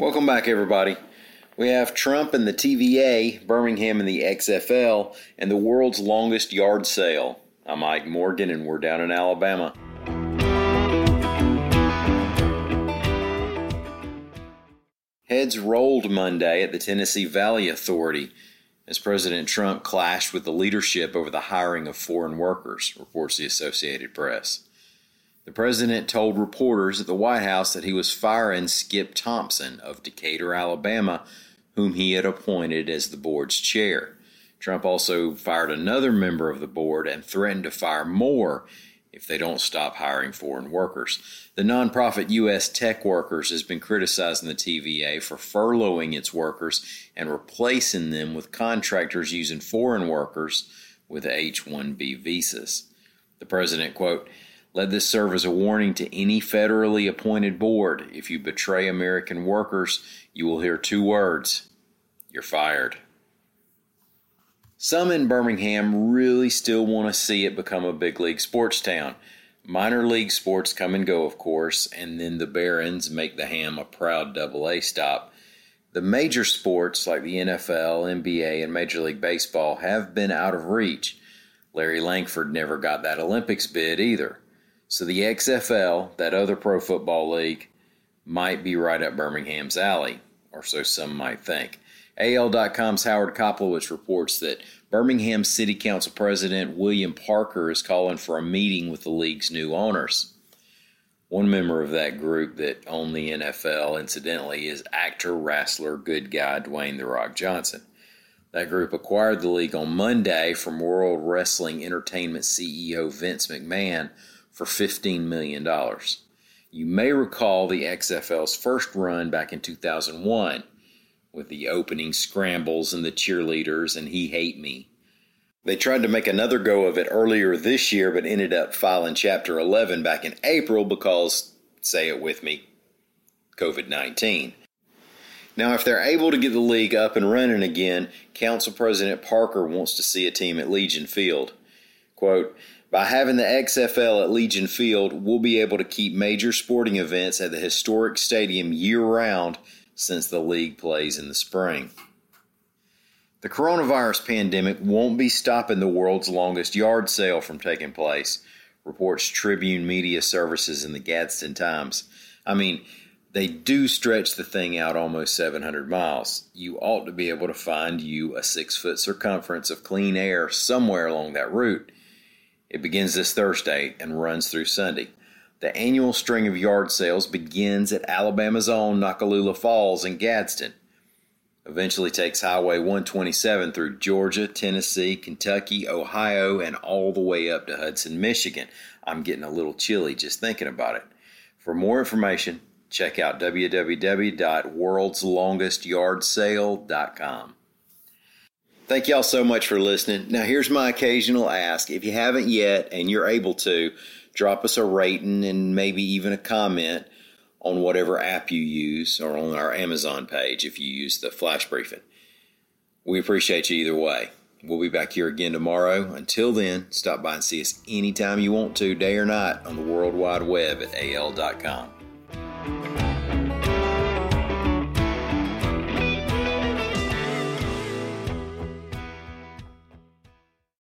Welcome back, everybody. We have Trump and the TVA, Birmingham and the XFL, and the world's longest yard sale. I'm Mike Morgan, and we're down in Alabama. Heads rolled Monday at the Tennessee Valley Authority as President Trump clashed with the leadership over the hiring of foreign workers, reports the Associated Press. The president told reporters at the White House that he was firing Skip Thompson of Decatur, Alabama, whom he had appointed as the board's chair. Trump also fired another member of the board and threatened to fire more if they don't stop hiring foreign workers. The nonprofit U.S. Tech Workers has been criticizing the TVA for furloughing its workers and replacing them with contractors using foreign workers with H 1B visas. The president, quote, let this serve as a warning to any federally appointed board. If you betray American workers, you will hear two words you're fired. Some in Birmingham really still want to see it become a big league sports town. Minor league sports come and go, of course, and then the Barons make the Ham a proud double A stop. The major sports like the NFL, NBA, and Major League Baseball have been out of reach. Larry Langford never got that Olympics bid either. So the XFL, that other pro football league, might be right up Birmingham's alley, or so some might think. AL.com's Howard Koplowitz reports that Birmingham City Council President William Parker is calling for a meeting with the league's new owners. One member of that group that owned the NFL, incidentally, is actor, wrestler, good guy Dwayne The Rock Johnson. That group acquired the league on Monday from World Wrestling Entertainment CEO Vince McMahon for $15 million. You may recall the XFL's first run back in 2001 with the opening scrambles and the cheerleaders and He Hate Me. They tried to make another go of it earlier this year, but ended up filing Chapter 11 back in April because, say it with me, COVID 19. Now, if they're able to get the league up and running again, Council President Parker wants to see a team at Legion Field. Quote, by having the XFL at Legion Field, we'll be able to keep major sporting events at the historic stadium year round since the league plays in the spring. The coronavirus pandemic won't be stopping the world's longest yard sale from taking place, reports Tribune Media Services in the Gadsden Times. I mean, they do stretch the thing out almost 700 miles. You ought to be able to find you a six foot circumference of clean air somewhere along that route. It begins this Thursday and runs through Sunday. The annual string of yard sales begins at Alabama's own Noccalula Falls in Gadsden. Eventually takes Highway 127 through Georgia, Tennessee, Kentucky, Ohio, and all the way up to Hudson, Michigan. I'm getting a little chilly just thinking about it. For more information, check out www.worldslongestyardsale.com. Thank y'all so much for listening. Now, here's my occasional ask. If you haven't yet and you're able to, drop us a rating and maybe even a comment on whatever app you use or on our Amazon page if you use the flash briefing. We appreciate you either way. We'll be back here again tomorrow. Until then, stop by and see us anytime you want to, day or night, on the World Wide Web at al.com.